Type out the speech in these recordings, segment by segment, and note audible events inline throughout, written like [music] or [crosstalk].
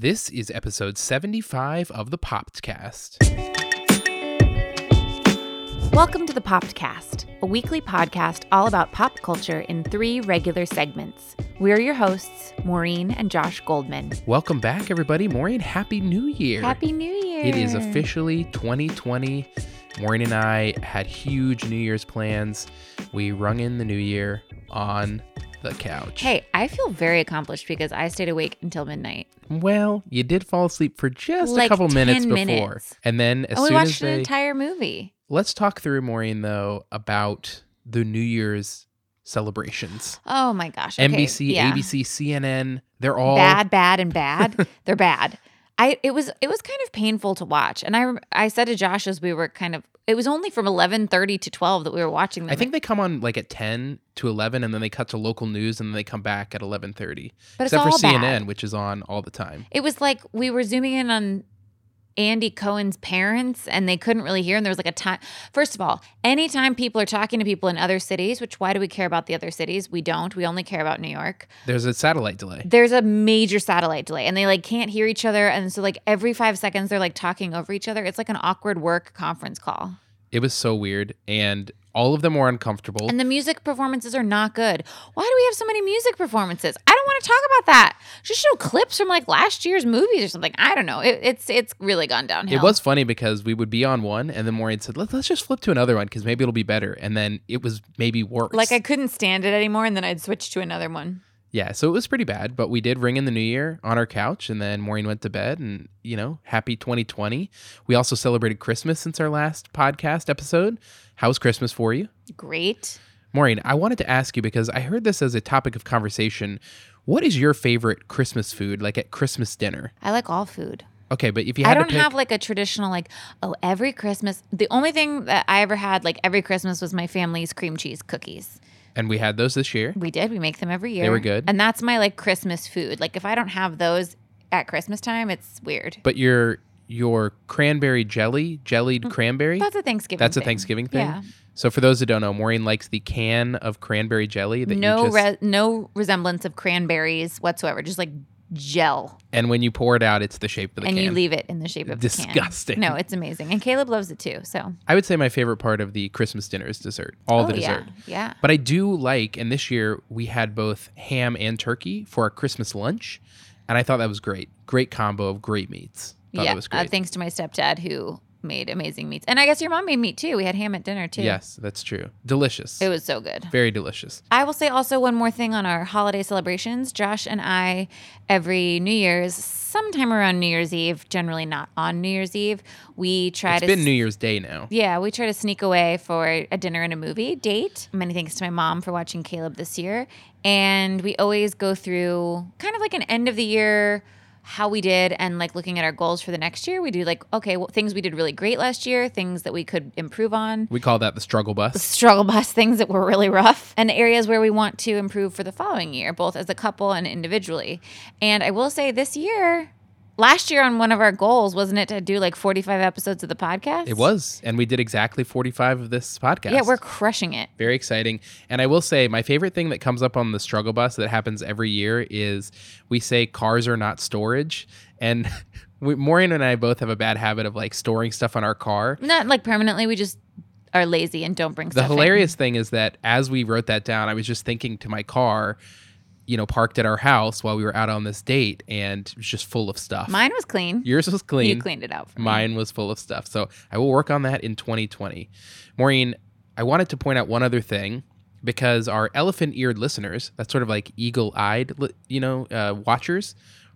This is episode 75 of the Popcast. Welcome to the Popcast, a weekly podcast all about pop culture in three regular segments. We're your hosts, Maureen and Josh Goldman. Welcome back, everybody. Maureen, Happy New Year. Happy New Year. It is officially 2020. Maureen and I had huge New Year's plans. We rung in the new year on the couch. Hey, I feel very accomplished because I stayed awake until midnight. Well, you did fall asleep for just a Like couple minutes 10 before. minutes. And then as and we watched as an they entire movie. Let's talk through Maureen though about the New Year's celebrations. Oh my gosh. Okay. NBC, yeah. ABC, CNN, they're all bad, bad, and bad. [laughs] They're bad. I it was it was kind of painful to watch, and I I said to Josh as we were kind of it was only from eleven thirty to twelve that we were watching them. I think they come on like at 10 to 11 and then they cut to local news and then they come back at 11:30. but it's Except for all CNN bad. which is on all the time. It was like we were zooming in on Andy Cohen's parents and they couldn't really hear. And there was like a time. First of all, anytime people are talking to people in other cities, which why do we care about the other cities? We don't. We only care about New York. There's a satellite delay. There's a major satellite delay and they like can't hear each other. And so, like, every five seconds, they're like talking over each other. It's like an awkward work conference call. It was so weird and all of them were uncomfortable. And the music performances are not good. Why do we have so many music performances? I don't want to talk about that. Just show clips from like last year's movies or something. I don't know. It, it's it's really gone downhill. It was funny because we would be on one, and then Maureen said, Let, "Let's just flip to another one because maybe it'll be better." And then it was maybe worse. like I couldn't stand it anymore, and then I'd switch to another one. Yeah, so it was pretty bad. But we did ring in the new year on our couch, and then Maureen went to bed, and you know, happy 2020. We also celebrated Christmas since our last podcast episode. How was Christmas for you, Great. Maureen? I wanted to ask you because I heard this as a topic of conversation. What is your favorite Christmas food, like at Christmas dinner? I like all food. Okay, but if you had I don't pick, have like a traditional like oh every Christmas. The only thing that I ever had like every Christmas was my family's cream cheese cookies. And we had those this year. We did. We make them every year. They were good. and that's my like Christmas food. Like if I don't have those at Christmas time, it's weird. But your your cranberry jelly, jellied mm. cranberry. That's a Thanksgiving. That's a. Thanksgiving thing. Yeah. So for those who don't know, Maureen likes the can of cranberry jelly that no you just re- no resemblance of cranberries whatsoever just like gel and when you pour it out, it's the shape of the and can. you leave it in the shape of Disgusting. a can. no it's amazing and caleb loves it too so I would say my favorite part of the Christmas dinner is dessert, all the Oh, yeah dessert. yeah But I do like, and this year we had both ham and turkey for our Christmas lunch, and I thought that was great. Great combo of great meats. Thought yeah uh, thanks to my stepdad who made amazing meats and i guess your mom made meat too we had ham at dinner too yes, that's true. Delicious. it was so good very delicious. I will say also one more thing on our holiday celebrations. Josh and I, every New Year's, sometime around New Year's Eve, generally not on New Year's Eve, we try It's to It's been New Year's Day now. Yeah, we try to sneak away for a dinner and a movie date. Many thanks to my mom for watching Caleb this year. And we always go through kind of like an end of the year how we did and like looking at our goals for the next year. We do like, okay, well, things we did really great last year, things that we could improve on, We call that the struggle bus. struggle bus, [laughs] things that were really rough, and areas where we want to improve for the following year, both as a couple and individually. And I will say this year, last year on one of our goals, wasn't it to do like 45 episodes of the podcast? It was, and we did exactly 45 of this podcast. Yeah, we're crushing it. very exciting. And I will say, my favorite thing that comes up on the struggle bus that happens every year is we say cars are not storage. And [laughs] we, Maureen and I both have a bad habit of like storing stuff on our car. Not like permanently. We just are lazy and don't bring The stuff. in. hilarious thing is that as we wrote that down, I was just thinking to my car, you know, parked at our house while we were out on this date, and it was just full of stuff. Mine was clean. Yours was clean. You cleaned it out for me. Mine was full of stuff. So I will work on that in 2020. Maureen, I wanted to point out one other thing because our elephant eared listeners, that's sort of like eagle eyed, you know, uh, watchers,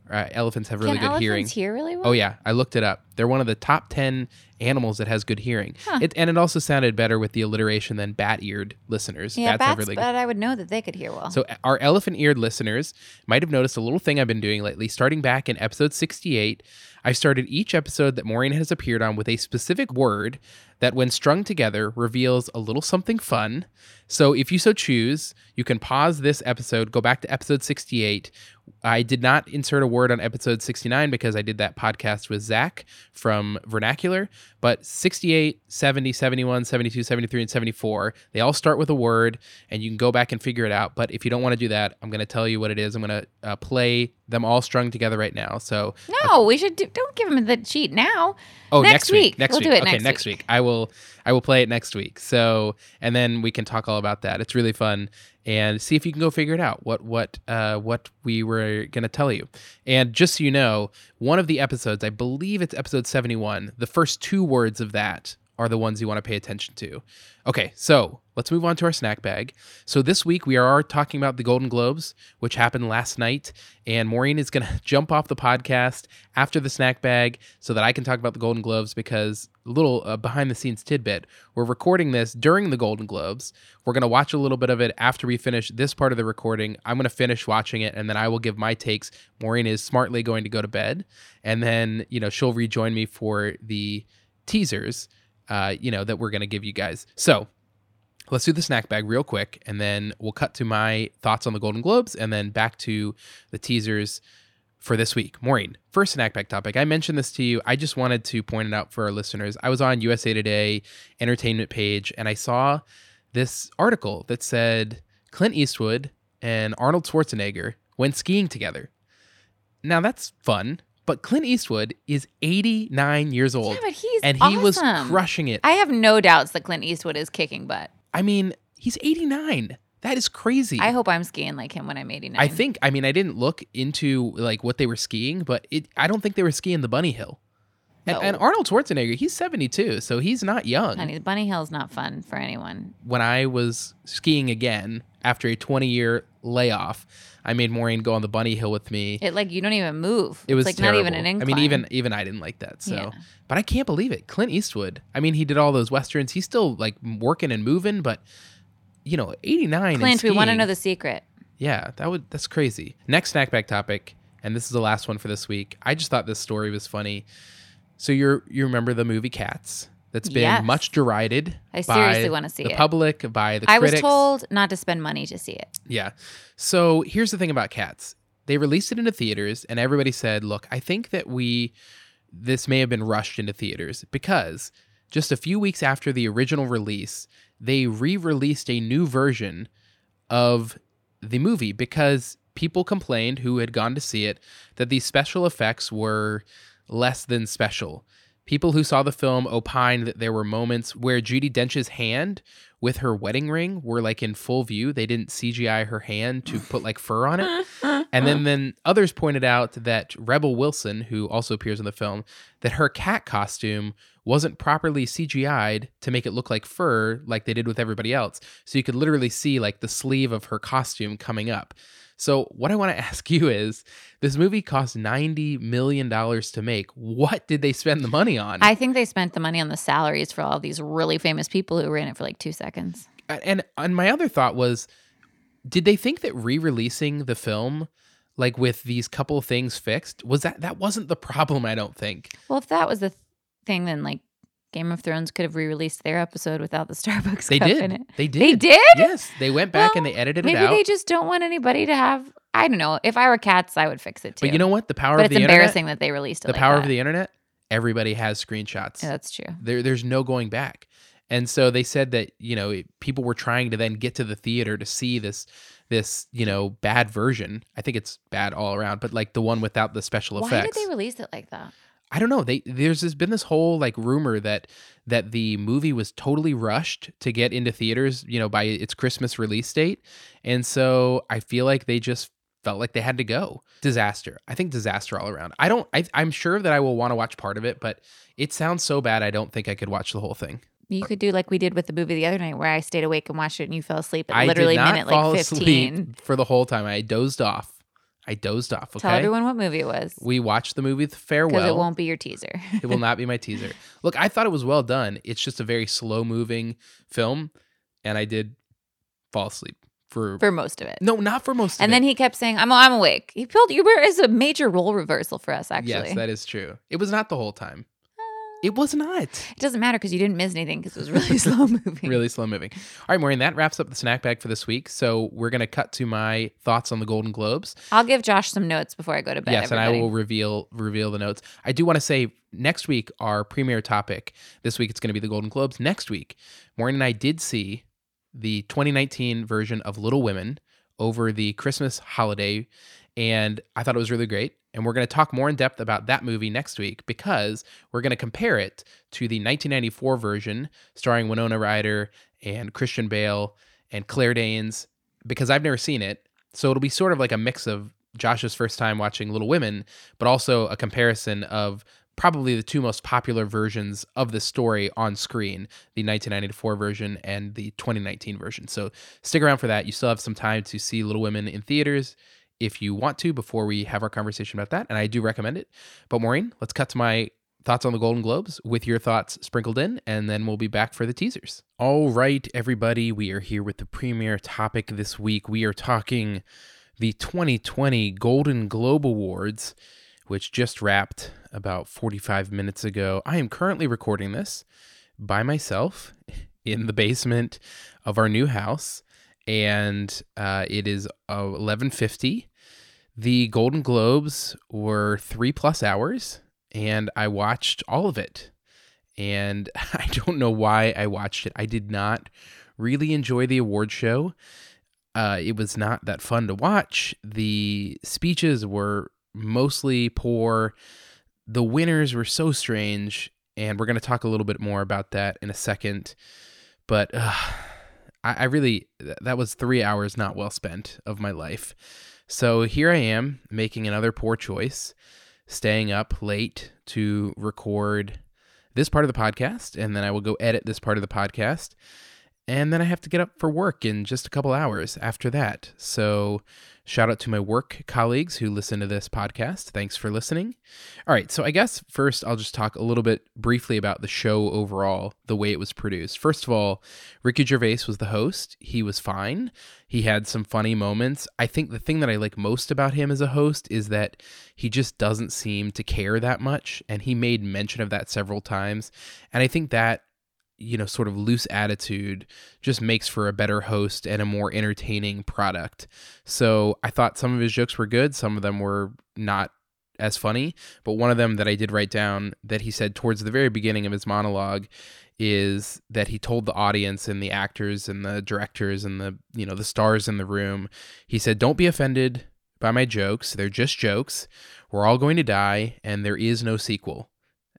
uh, elephants have really Can good hearing. elephants hear really well? Oh, yeah. I looked it up. They're one of the top 10 animals that has good hearing. Huh. It, and it also sounded better with the alliteration than bat eared listeners. Yeah, Bats bats, really but I would know that they could hear well. so, uh, our elephant eared listeners might have noticed a little thing I've been doing lately. Starting back in episode 68, I've started each episode that Maureen has appeared on with a specific word that, when strung together, reveals a little something fun. So, if you so choose, you can pause this episode, go back to episode 68. I did not insert a word on episode 69 because I did that podcast with Zach from Vernacular. But 68, 70, 71, 72, 73, and 74, they all start with a word, and you can go back and figure it out. But if you don't want to do that, I'm going to tell you what it is. I'm going to uh, play them all strung together right now. So No, we should do, don't give him the cheat now. Oh, Next next, week. week. Next We'll week. do it okay, next next week. week. I will. I will play it next week. So, and then we can talk all about that. It's really fun, and see if you can go figure it out. What what uh what we were gonna tell you. And just so you know, one of the episodes, I believe it's episode seventy one. The first two words of that are the ones you want to pay attention to. Okay, so let's move on to our snack bag. So this week we are talking about the Golden Globes, which happened last night, and Maureen is going [laughs] to jump off the podcast after the snack bag so that I can talk about the Golden Globes because a little uh, behind the scenes tidbit. We're recording this during the Golden Globes. We're going to watch a little bit of it after we finish this part of the recording. I'm going to finish watching it and then I will give my takes. Maureen is smartly going to go to bed and then, you know, she'll rejoin me for the teasers uh, you know, that we're going to give you guys. So let's do the snack bag real quick, and then we'll cut to my thoughts on the Golden Globes, and then back to the teasers for this week. Maureen, first snack bag topic. I mentioned this to you. I just wanted to point it out for our listeners. I was on USA Today entertainment page, and I saw this article that said Clint Eastwood and Arnold Schwarzenegger went skiing together. Now that's fun, but Clint Eastwood is 89 years old Yeah, but he's and he was crushing it. I have no doubts that Clint Eastwood is kicking butt. I mean, he's 89. That is crazy. I hope I'm skiing like him when I'm 89. I think. I mean, I didn't look into like what they were skiing, but it. I don't think they were skiing the bunny hill. And, No. and Arnold Schwarzenegger, he's 72, so he's not young. Honey, Bunny Hill's not fun for anyone. When I was skiing again after a 20 year layoff, I made Maureen go on the bunny hill with me. It like you don't even move. It was it's like terrible. not even an incline. I mean, even even I didn't like that. So, Yeah. but I can't believe it. Clint Eastwood. I mean, he did all those westerns. He's still like working and moving, but you know, 89. and Clint, we want to know the secret. Yeah, that would that's crazy. Next snack bag topic, and this is the last one for this week. I just thought this story was funny. So you're you remember the movie Cats? That's been Yes. much derided. I seriously wanna see the it. public, by the I was told not to spend money to see it. Yeah. So here's the thing about Cats. They released it into theaters, and everybody said, "Look, I think that we this may have been rushed into theaters because just a few weeks after the original release, they re-released a new version of the movie because people complained who had gone to see it that the special effects were less than special. People who saw the film opined that there were moments where Judi Dench's hand with her wedding ring were like in full view. They didn't CGI her hand to put like fur on it. [laughs] And then then others pointed out that Rebel Wilson, who also appears in the film, that her cat costume wasn't properly CGI'd to make it look like fur like they did with everybody else. So you could literally see like the sleeve of her costume coming up. So what I want to [laughs] ask you is this movie cost 90 million dollars to make. What did they spend the money on? I think they spent the money on the salaries for all these really famous people who were in it for like two seconds. and and my other thought was did they think that re-releasing the film like with these couple things fixed was that that wasn't the problem i don't think Well, if that was the th- thing, then like Game of Thrones could have re-released their episode without the [laughs] Starbucks they cup did in it. they did They did? yes they went back and they edited Maybe it out they just don't want anybody to have. I don't know. If I were cats, I would fix it too. but you know what the power but of it's the embarrassing internet that they released it. the like power that. of the internet everybody has screenshots Yeah, that's true. there there's no going back and so they said that you know people were trying to then get to the theater to see this this you know bad version i think it's bad all around but like the one without the special Why effects Why did they release it like that? I don't know. They there's this, been this whole like rumor that that the movie was totally rushed to get into theaters, you know, by its Christmas release date, and so I feel like they just felt like they had to go. Disaster. I think disaster all around. I don't. I, I'm sure that I will want to watch part of it, but it sounds so bad. I don't think I could watch the whole thing. You could do like we did with the movie the other night, where I stayed awake and watched it, and you fell asleep at I literally did not minute fall like asleep fifteen. for the whole time. I dozed off. I dozed off. Okay. Tell everyone what movie it was, we watched the movie because Farewell. it won't be your teaser. [laughs] it will not be my teaser. Look, I thought it was well done. It's just a very slow moving film, and I did fall asleep for, for most of it. no, not for most. Of it. And then it. he kept saying, "I'm I'm awake." He pulled Uber is a major role reversal for us. Actually, yes, that is true. It was not the whole time. It was not it doesn't matter because you didn't miss anything because it was really [laughs] slow moving. really slow moving. All right, Maureen, that wraps up the snack bag for this week. So we're gonna cut to my thoughts on the Golden Globes. I'll give Josh some notes before I go to bed. yes, and I will reveal reveal the notes. I do want to say next week our premiere topic. This week it's going to be the Golden Globes. Next week, Maureen and I did see the 2019 version of Little Women over the Christmas holiday, And I thought it was really great. And we're going to talk more in depth about that movie next week because we're going to compare it to the 1994 version starring Winona Ryder and Christian Bale and Claire Danes because I've never seen it. So it'll be sort of like a mix of Josh's first time watching Little Women, but also a comparison of probably the two most popular versions of the story on screen the 1994 version and the 2019 version. So stick around for that. You still have some time to see Little Women in theaters if you want to before we have our conversation about that. And I do recommend it. But Maureen, let's cut to my thoughts on the Golden Globes with your thoughts sprinkled in, and then we'll be back for the teasers. All right, everybody, we are here with the premiere topic this week. We are talking the 2020 Golden Globe Awards, which just wrapped about 45 minutes ago. I am currently recording this by myself in the basement of our new house, and uh, it is 11:50. The Golden Globes were three plus hours and I watched all of it. And [laughs] I don't know why I watched it. I did not really enjoy the award show. Uh, it was not that fun to watch. The speeches were mostly poor. The winners were so strange. And we're going to talk a little bit more about that in a second. But uh, I, I really, that was three hours not well spent of my life. So here I am making another poor choice staying up late to record this part of the podcast, and then I will go edit this part of the podcast. And then I have to get up for work in just a couple hours after that. So Shout out to my work colleagues who listen to this podcast. Thanks for listening. All right, so I guess first I'll just talk a little bit briefly about the show overall, the way it was produced. First of all, Ricky Gervais was the host. He was fine. He had some funny moments. I think the thing that I like most about him as a host is that he just doesn't seem to care that much. And he made mention of that several times. And I think that you know sort of loose attitude just makes for a better host and a more entertaining product. So i thought some of his jokes were good some of them were not as funny but one of them that i did write down that he said towards the very beginning of his monologue is that he told the audience and the actors and the directors and the you know the stars in the room he said don't be offended by my jokes. They're just jokes. We're all going to die and there is no sequel.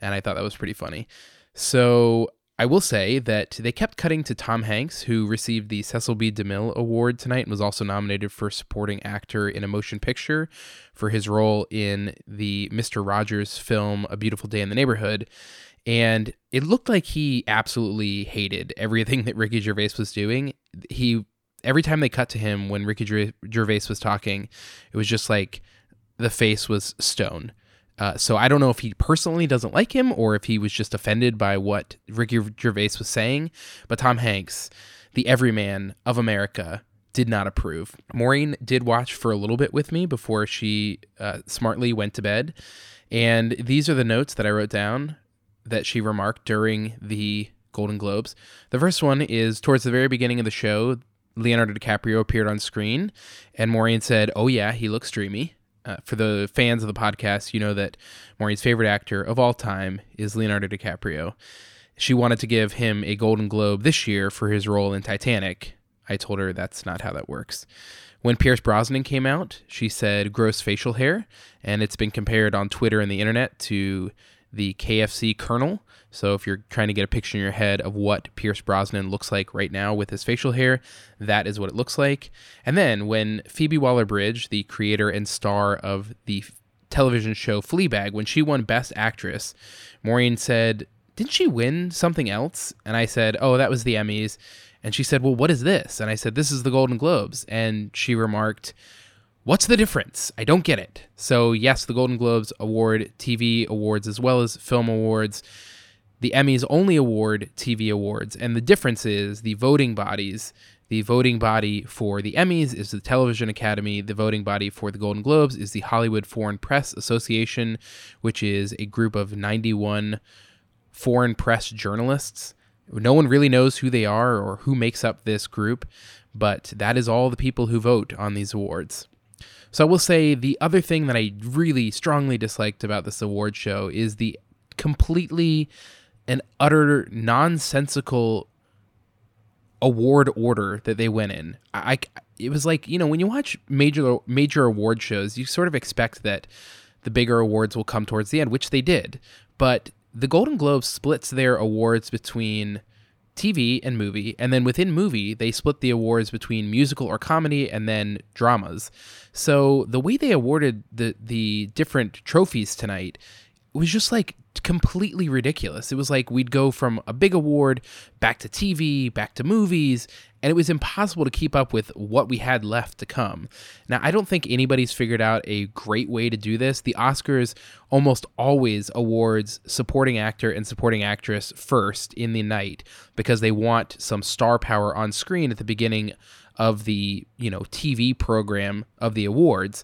And i thought that was pretty funny. So I will say that they kept cutting to Tom Hanks, who received the Cecil B. DeMille Award tonight and was also nominated for Supporting Actor in a Motion Picture for his role in the Mr. Rogers film A Beautiful Day in the Neighborhood. And it looked like he absolutely hated everything [laughs] that Ricky Gervais was doing. He every time they cut to him when Ricky Gervais was talking, it was just like the face was stone. Uh, so I don't know if he personally doesn't like him or if he was just offended by what Ricky Gervais was saying. But Tom Hanks, the everyman of America, did not approve. Maureen did watch for a little bit with me before she uh, smartly went to bed. And these are the notes that I wrote down that she remarked during the Golden Globes. The first one is towards the very beginning of the show, Leonardo DiCaprio appeared on screen, and Maureen said, Oh, yeah, he looks dreamy. Uh, for the fans of the podcast, you know that Maureen's favorite actor of all time is Leonardo DiCaprio. She wanted to give him a Golden Globe this year for his role in Titanic. I told her that's not how that works. When Pierce Brosnan came out, she said gross facial hair, and it's been compared on Twitter and the internet to the KFC Colonel. So if you're trying to get a picture in your head of what Pierce Brosnan looks like right now with his facial hair, that is what it looks like. And then when Phoebe Waller-Bridge, the creator and star of the television show Fleabag, when she won Best Actress, Maureen said, "Didn't she win something else?" And I said, "Oh, that was the Emmys." And she said, "Well, what is this?" And I said, "This is the Golden Globes." And she remarked, What's the difference? I don't get it. So, yes, the Golden Globes award TV awards as well as film awards. The Emmys only award TV awards. And the difference is the voting bodies. The voting body for the Emmys is the Television Academy. The voting body for the Golden Globes is the Hollywood Foreign Press Association, which is a group of 91 foreign press journalists. No one really knows who they are or who makes up this group, but that is all the people who vote on these awards. So I will say the other thing that I really strongly disliked about this award show is the completely and utter nonsensical award order that they went in. I it was like you know when you watch major major award shows, you sort of expect that the bigger awards will come towards the end, which they did. But the Golden Globes splits their awards between TV and movie, and then within movie, they split the awards between musical or comedy and then dramas. So the way they awarded the the different trophies tonight was just like completely ridiculous. It was like we'd go from a big award back to TV, back to movies, and it was impossible to keep up with what we had left to come. Now, I don't think anybody's figured out a great way to do this. The Oscars almost always awards supporting actor and supporting actress first in the night because they want some star power on screen at the beginning of the, you know, TV program of the awards.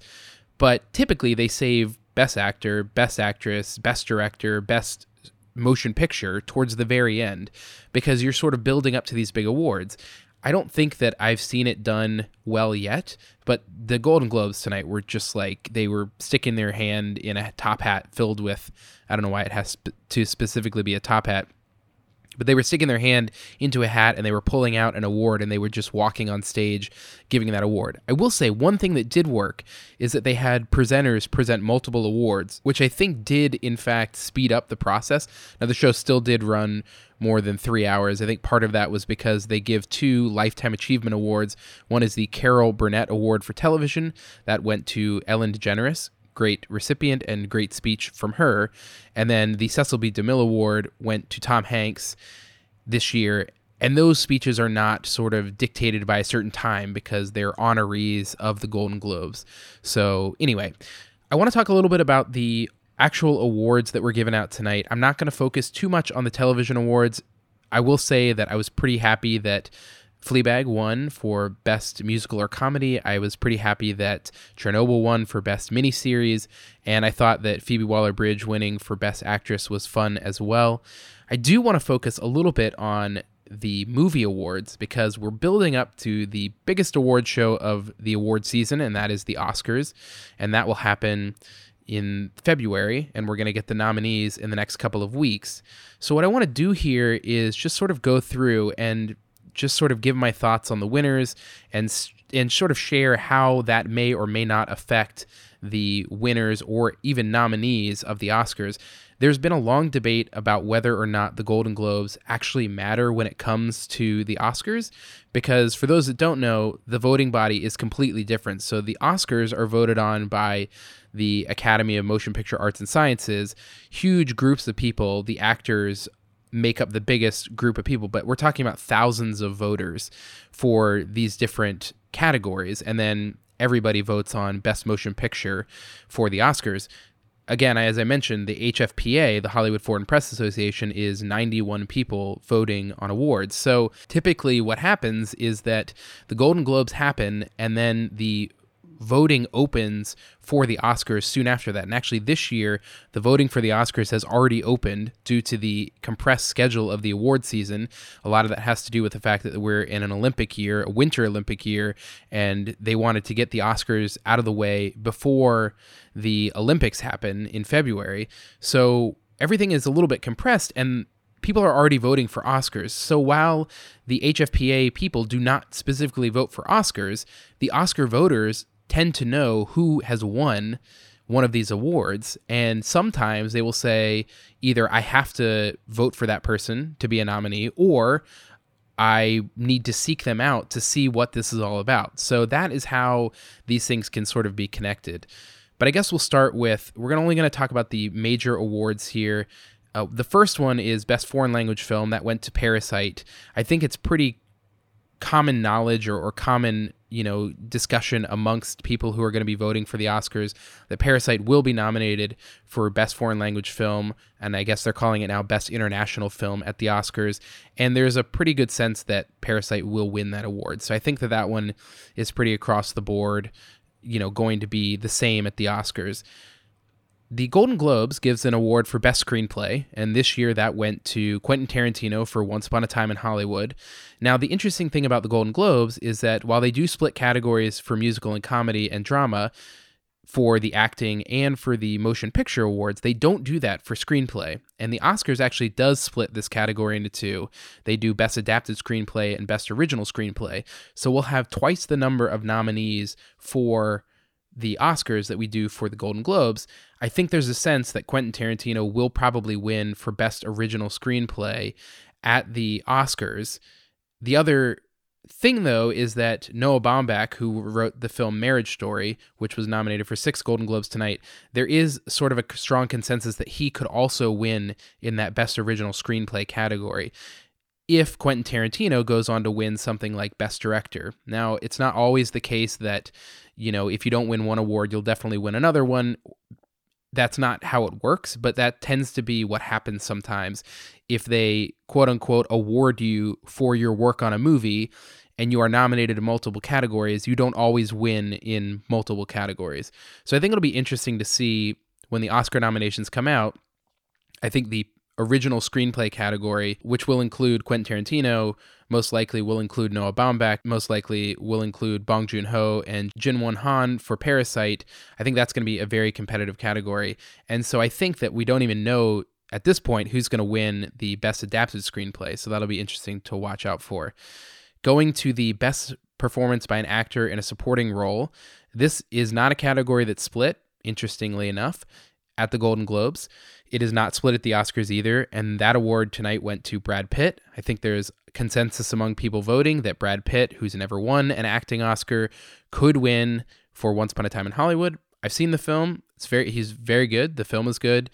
But typically they save Best Actor, Best Actress, Best Director, Best Motion Picture towards the very end because you're sort of building up to these big awards. I don't think that I've seen it done well yet, but the Golden Globes tonight were just like they were sticking their hand in a top hat filled with I don't know why it has to specifically be a top hat but they were sticking their hand into a hat and they were pulling out an award and they were just walking on stage giving that award. I will say one thing that did work is that they had presenters present multiple awards, which I think did in fact speed up the process. Now the show still did run more than three hours. I think part of that was because they give two Lifetime Achievement Awards. One is the Carol Burnett Award for Television, that went to Ellen DeGeneres, great recipient and great speech from her. And then the Cecil B. DeMille Award went to Tom Hanks this year. And those speeches are not sort of dictated by a certain time because they're honorees of the Golden Globes. So, anyway, I want to talk a little bit about the actual awards that were given out tonight. I'm not going to focus too much on the television awards. I will say that I was pretty happy that Fleabag won for Best Musical or Comedy. I was pretty happy that Chernobyl won for Best Miniseries, and I thought that Phoebe Waller Bridge winning for Best Actress was fun as well. I do want to focus a little bit on the movie awards because we're building up to the biggest award show of the award season, and that is the Oscars, and that will happen in February, and we're going to get the nominees in the next couple of weeks. So, what I want to do here is just sort of go through and just sort of give my thoughts on the winners and and sort of share how that may or may not affect the winners or even nominees of the Oscars. There's been a long debate about whether or not the Golden Globes actually matter when it comes to the Oscars, because for those that don't know, the voting body is completely different. So the Oscars are voted on by the Academy of Motion Picture Arts and Sciences, huge groups of people, the actors make up the biggest group of people, but we're talking about thousands of voters for these different categories. And then everybody votes on Best Motion Picture for the Oscars. Again, as I mentioned, the HFPA, the Hollywood Foreign Press Association, is 91 people voting on awards. So typically, what happens is that the Golden Globes happen, and then the voting opens for the Oscars soon after that. And actually, this year, the voting for the Oscars has already opened due to the compressed schedule of the award season. A lot of that has to do with the fact that we're in an Olympic year, a winter Olympic year, and they wanted to get the Oscars out of the way before the Olympics happen in February. So everything is a little bit compressed, and people are already voting for Oscars. So while the HFPA people do not specifically vote for Oscars, the Oscar voters tend to know who has won one of these awards. And sometimes they will say either I have to vote for that person to be a nominee or I need to seek them out to see what this is all about. So that is how these things can sort of be connected. But I guess we'll start with we're only going to talk about the major awards here. Uh, the first one is Best Foreign Language Film that went to Parasite. I think it's pretty common knowledge or, or common you know discussion amongst people who are going to be voting for the Oscars that Parasite will be nominated for best foreign language film and I guess they're calling it now best international film at the Oscars and there's a pretty good sense that Parasite will win that award. So I think that that one is pretty across the board, you know, going to be the same at the Oscars. The Golden Globes gives an award for Best Screenplay, and this year that went to Quentin Tarantino for Once Upon a Time in Hollywood. Now, the interesting thing about the Golden Globes is that while they do split categories for musical and comedy and drama, for the acting and for the motion picture awards, they don't do that for screenplay. And the Oscars actually does split this category into two. They do best adapted screenplay and best original screenplay. So we'll have twice the number of nominees for the Oscars that we do for the Golden Globes. I think there's a sense that Quentin Tarantino will probably win for best original screenplay at the Oscars. The other thing though is that Noah Baumbach, who wrote the film Marriage Story, which was nominated for six Golden Globes tonight, there is sort of a strong consensus that he could also win in that Best Original Screenplay category. If Quentin Tarantino goes on to win something like Best Director. Now, it's not always the case that, you know, if you don't win one award, you'll definitely win another one that's not how it works, but that tends to be what happens sometimes if they quote unquote award you for your work on a movie and you are nominated in multiple categories, you don't always win in multiple categories. So I think it'll be interesting to see when the Oscar nominations come out. I think the original screenplay category, which will include Quentin Tarantino, most likely will include Noah Baumbach, most likely will include Bong Joon Ho and Jin Won Han for Parasite. I think that's going to be a very competitive category. And so I think that we don't even know at this point who's going to win the best adapted screenplay. So that'll be interesting to watch out for. Going to the best performance by an actor in a supporting role, this is not a category that's split, interestingly enough, at the Golden Globes. It is not split at the Oscars either, and that award tonight went to Brad Pitt. I think there's consensus among people voting that Brad Pitt, who's never won an acting Oscar, could win for Once Upon a Time in Hollywood. I've seen the film. It's very he's very good. The film is good,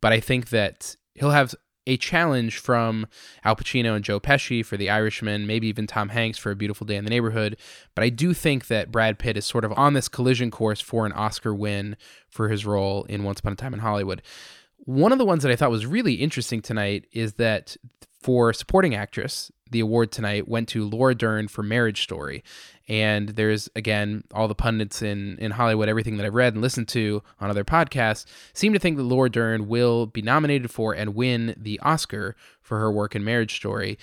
but I think that he'll have a challenge from Al Pacino and Joe Pesci for The Irishman, maybe even Tom Hanks for A Beautiful Day in the Neighborhood. But I do think that Brad Pitt is sort of on this collision course for an Oscar win for his role in Once Upon a Time in Hollywood. One of the ones that I thought was really interesting tonight is that for supporting actress, the award tonight went to Laura Dern for Marriage Story. And there's again all the pundits in in Hollywood, everything that I've read and listened to on other podcasts seem to think that Laura Dern will be nominated for and win the Oscar for her work in Marriage Story.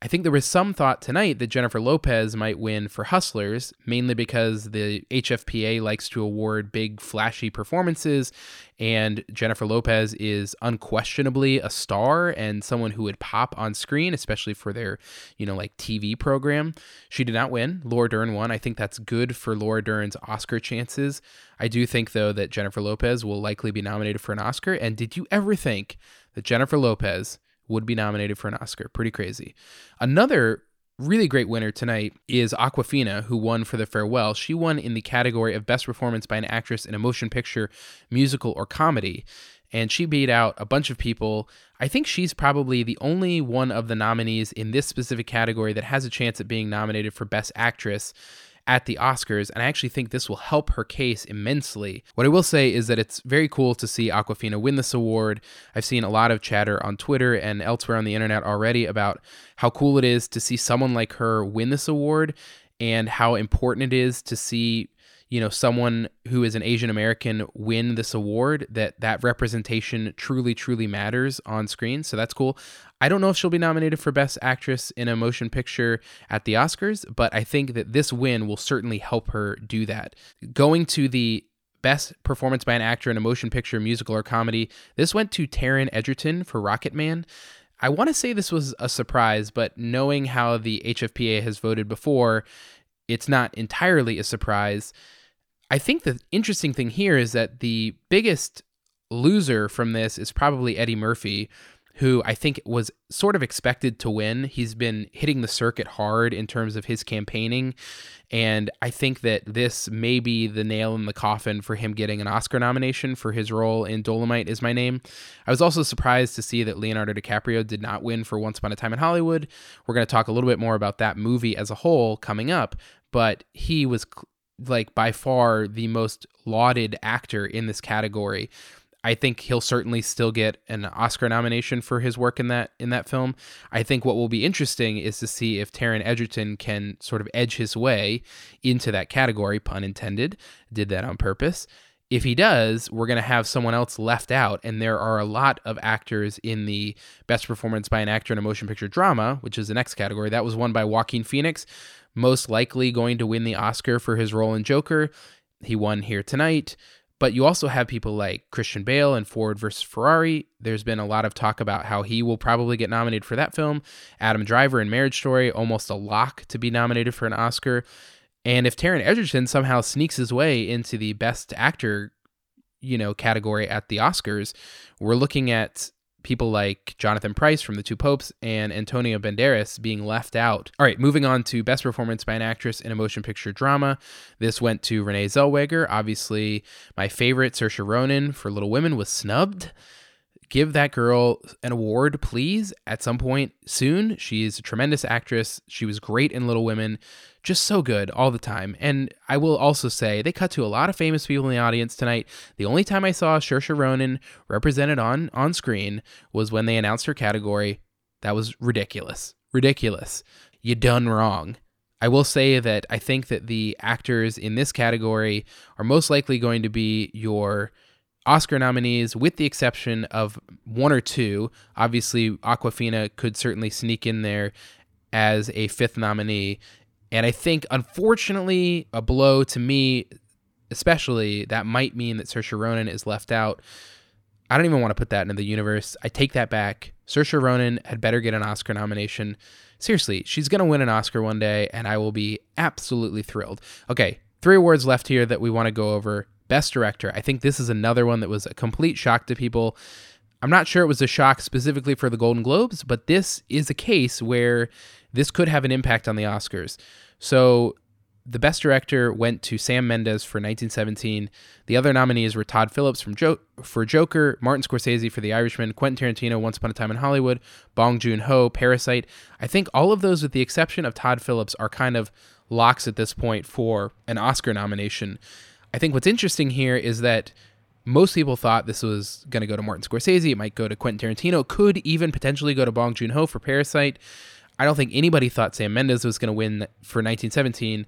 I think there was some thought tonight that Jennifer Lopez might win for Hustlers, mainly because the HFPA likes to award big, flashy performances, and Jennifer Lopez is unquestionably a star and someone who would pop on screen, especially for their, you know, like TV program. She did not win. Laura Dern won. I think that's good for Laura Dern's Oscar chances. I do think, though, that Jennifer Lopez will likely be nominated for an Oscar. And did you ever think that Jennifer Lopez would be nominated for an Oscar. Pretty crazy. Another really great winner tonight is Awkwafina, who won for The Farewell. She won in the category of Best Performance by an Actress in a Motion Picture, Musical, or Comedy. And she beat out a bunch of people. I think she's probably the only one of the nominees in this specific category that has a chance at being nominated for Best Actress at the Oscars, and I actually think this will help her case immensely. What I will say is that it's very cool to see Awkwafina win this award. I've seen a lot of chatter on Twitter and elsewhere on the internet already about how cool it is to see someone like her win this award and how important it is to see you know someone who is an asian american win this award that that representation truly truly matters on screen so that's cool i don't know if she'll be nominated for best actress in a motion picture at the oscars but i think that this win will certainly help her do that going to the Best performance by an actor in a motion picture, musical, or comedy. This went to Taron Egerton for Rocketman. I want to say this was a surprise, but knowing how the HFPA has voted before, it's not entirely a surprise. I think the interesting thing here is that the biggest loser from this is probably Eddie Murphy, who I think was sort of expected to win. He's been hitting the circuit hard in terms of his campaigning. And I think that this may be the nail in the coffin for him getting an Oscar nomination for his role in Dolomite is My Name. I was also surprised to see that Leonardo DiCaprio did not win for Once Upon a Time in Hollywood. We're going to talk a little bit more about that movie as a whole coming up, but he was like by far the most lauded actor in this category. I think he'll certainly still get an Oscar nomination for his work in that in that film. I think what will be interesting is to see if Taron Egerton can sort of edge his way into that category, pun intended. Did that on purpose. If he does, we're going to have someone else left out, and there are a lot of actors in the Best Performance by an Actor in a Motion Picture Drama, which is the next category. That was won by Joaquin Phoenix, most likely going to win the Oscar for his role in Joker. he won here tonight. But you also have people like Christian Bale and Ford versus Ferrari. There's been a lot of talk about how he will probably get nominated for that film. Adam Driver in Marriage Story, almost a lock to be nominated for an Oscar. And if Taron Egerton somehow sneaks his way into the Best Actor, you know, category at the Oscars, we're looking at people like Jonathan Pryce from The Two Popes and Antonio Banderas being left out. All right, moving on to Best Performance by an Actress in a Motion Picture Drama. This went to Renee Zellweger. Obviously, my favorite, Saoirse Ronan for Little Women, was snubbed give that girl an award, please, at some point soon. She is a tremendous actress. She was great in Little Women, just so good all the time. And I will also say they cut to a lot of famous people in the audience tonight. The only time I saw Saoirse Ronan represented on on screen was when they announced her category. That was ridiculous. Ridiculous. You done wrong. I will say that I think that the actors in this category are most likely going to be your Oscar nominees, with the exception of one or two. Obviously, Awkwafina could certainly sneak in there as a fifth nominee. And I think, unfortunately, a blow to me, especially, that might mean that Saoirse Ronan is left out. I don't even want to put that into the universe. I take that back. Saoirse Ronan had better get an Oscar nomination. Seriously, she's going to win an Oscar one day, and I will be absolutely thrilled. Okay, three awards left here that we want to go over. Best Director. I think this is another one that was a complete shock to people. I'm not sure it was a shock specifically for the Golden Globes, but this is a case where this could have an impact on the Oscars. So the best director went to Sam Mendes for 1917. The other nominees were Todd Phillips from jo- for Joker, Martin Scorsese for The Irishman, Quentin Tarantino, Once Upon a Time in Hollywood, Bong Joon Ho, Parasite. I think all of those, with the exception of Todd Phillips, are kind of locks at this point for an Oscar nomination. I think what's interesting here is that most people thought this was going to go to Martin Scorsese. It might go to Quentin Tarantino. Could even potentially go to Bong Joon Ho for Parasite. I don't think anybody thought Sam Mendes was going to win for 1917.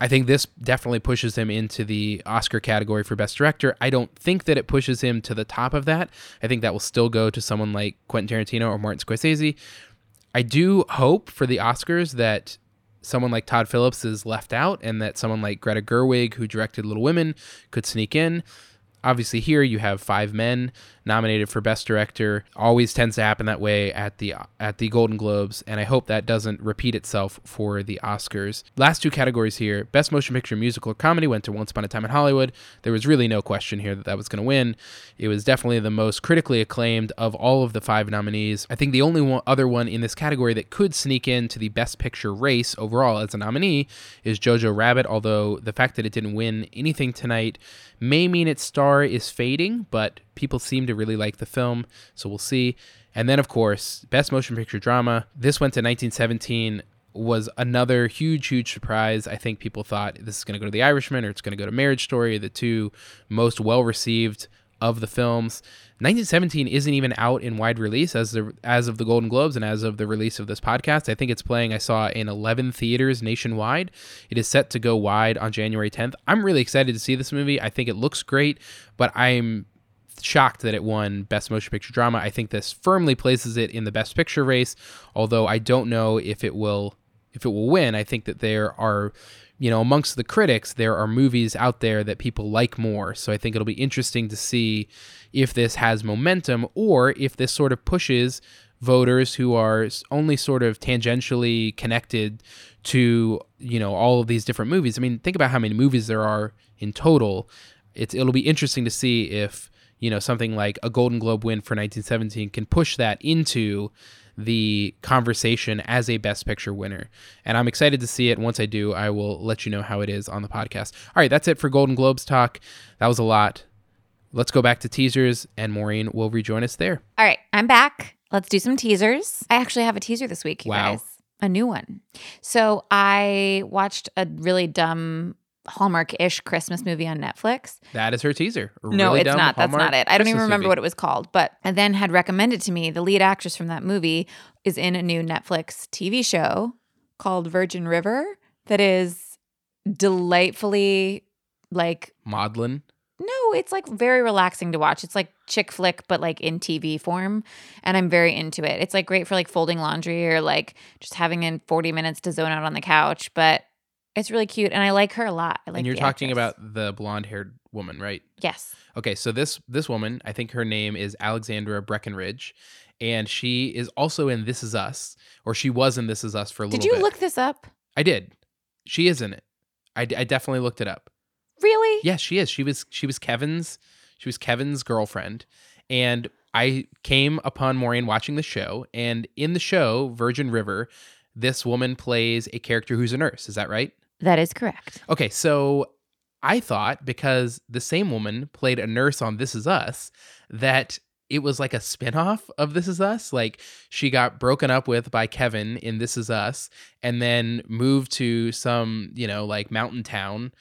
I think this definitely pushes him into the Oscar category for Best Director. I don't think that it pushes him to the top of that. I think that will still go to someone like Quentin Tarantino or Martin Scorsese. I do hope for the Oscars that someone like Todd Phillips is left out and that someone like Greta Gerwig, who directed Little Women, could sneak in. Obviously, here you have five men nominated for Best Director. Always tends to happen that way at the at the Golden Globes, and I hope that doesn't repeat itself for the Oscars. Last two categories here: Best Motion Picture Musical or Comedy went to Once Upon a Time in Hollywood. There was really no question here that that was going to win. It was definitely the most critically acclaimed of all of the five nominees. I think the only one, other one in this category that could sneak into the Best Picture race overall as a nominee is Jojo Rabbit. Although the fact that it didn't win anything tonight may mean its star is fading, but people seem to really like the film, so we'll see. And then, of course, Best Motion Picture Drama. This went to 1917 was another huge, huge surprise. I think people thought this is going to go to The Irishman or it's going to go to Marriage Story, the two most well received of the films. 1917 isn't even out in wide release as the as of the Golden Globes and as of the release of this podcast. I think it's playing. I saw in 11 theaters nationwide. It is set to go wide on January 10th. I'm really excited to see this movie. I think it looks great, but I'm shocked that it won Best Motion Picture Drama. I think this firmly places it in the Best Picture race, although I don't know if it will if it will win. I think that there are you know, amongst the critics, there are movies out there that people like more. So I think it'll be interesting to see if this has momentum or if this sort of pushes voters who are only sort of tangentially connected to, you know, all of these different movies. I mean, think about how many movies there are in total. It's it'll be interesting to see if, you know, something like a Golden Globe win for 1917 can push that into the conversation as a Best Picture winner. And I'm excited to see it. Once I do, I will let you know how it is on the podcast. All right, that's it for Golden Globes talk. That was a lot. Let's go back to teasers, and Maureen will rejoin us there. All right, I'm back. Let's do some teasers. I actually have a teaser this week, you Wow. guys. A new one. So I watched a really dumb Hallmark-ish Christmas movie on Netflix. That is her teaser. A No, it's not. That's not it. I don't even remember movie. what it was called, but I then had recommended to me the lead actress from that movie is in a new Netflix TV show called Virgin River that is delightfully like Maudlin. no, it's like very relaxing to watch. It's like chick flick, but like in TV form. And I'm very into it. It's like great for like folding laundry or like just having in 40 minutes to zone out on the couch. But It's really cute, and I like her a lot. I like. and you're talking actress. about the blonde-haired woman, right? yes. Okay, so this this woman, I think her name is Alexandra Breckenridge, and she is also in This Is Us, or she was in This Is Us for a little. Bit. Did you bit. look this up? I did. She is in it. I, d- I definitely looked it up. Really? Yes, she is. She was she was Kevin's she was Kevin's girlfriend, and I came upon Maureen watching the show, and in the show Virgin River, this woman plays a character who's a nurse. Is that right? That is correct. Okay, so I thought because the same woman played a nurse on This Is Us that it was like a spin-off of This Is Us. Like she got broken up with by Kevin in This Is Us and then moved to some, you know, like mountain town.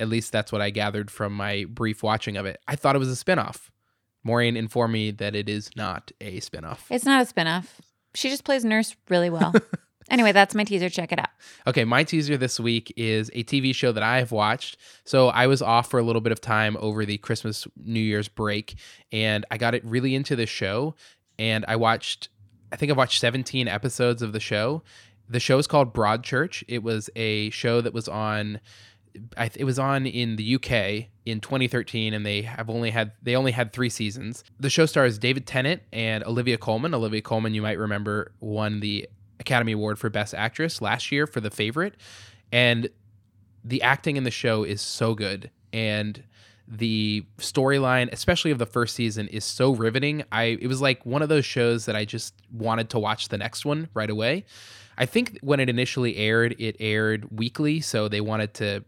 At least that's what I gathered from my brief watching of it. I thought it was a spin-off. Maureen informed me that it is not a spin-off. It's not a spinoff. She just plays nurse really well. [laughs] anyway, that's my teaser. Check it out. Okay, my teaser this week is a TV show that I have watched. So I was off for a little bit of time over the Christmas New Year's break, and I got it really into this show. And I watched, I think I watched 17 episodes of the show. The show is called Broadchurch. It was a show that was on. Th- it was on in the UK in 2013, and they have only had they only had three seasons. The show stars David Tennant and Olivia Colman. Olivia Colman, you might remember, won the Academy Award for Best Actress last year for The Favorite, and the acting in the show is so good, and the storyline, especially of the first season, is so riveting. I it was like one of those shows that I just wanted to watch the next one right away. I think when it initially aired, it aired weekly, so they wanted to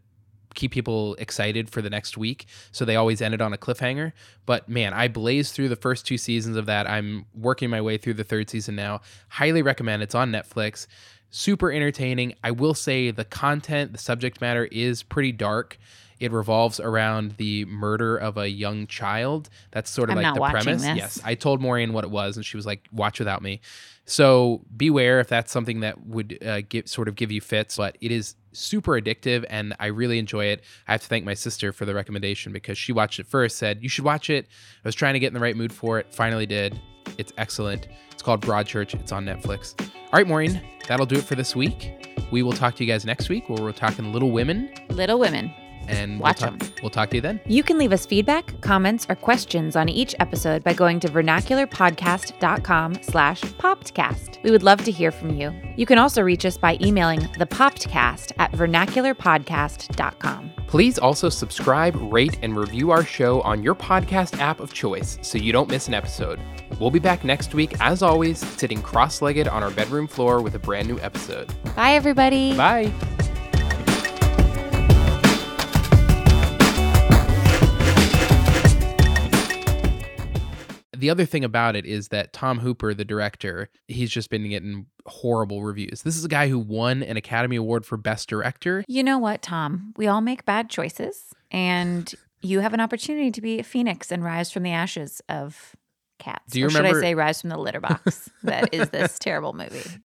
keep people excited for the next week. So they always ended on a cliffhanger. But man, I blazed through the first two seasons of that. I'm working my way through the third season now. Highly recommend. It's on Netflix. Super entertaining. I will say the content, the subject matter is pretty dark. It revolves around the murder of a young child. That's sort of I'm like the premise. this. Yes, I told Maureen what it was, and she was like, "Watch without me." So beware if that's something that would uh, give sort of give you fits. But it is super addictive, and I really enjoy it. I have to thank my sister for the recommendation because she watched it first, said you should watch it. I was trying to get in the right mood for it. Finally did. It's excellent. It's called Broadchurch. It's on Netflix. All right, Maureen, that'll do it for this week. We will talk to you guys next week where we're talking Little Women, Little Women. And Watch we'll, talk, we'll talk to you then. You can leave us feedback, comments, or questions on each episode by going to vernacularpodcast.com slash popcast. We would love to hear from you. You can also reach us by emailing thepoppedcast at vernacularpodcast.com. Please also subscribe, rate, and review our show on your podcast app of choice so you don't miss an episode. We'll be back next week, as always, sitting cross legged on our bedroom floor with a brand new episode. Bye, everybody. Bye. The other thing about it is that Tom Hooper, the director, he's just been getting horrible reviews. This is a guy who won an Academy Award for Best Director. You know what, Tom? We all make bad choices, and you have an opportunity to be a phoenix and rise from the ashes of cats. Do you or should I say rise from the litter box [laughs] that is this terrible movie?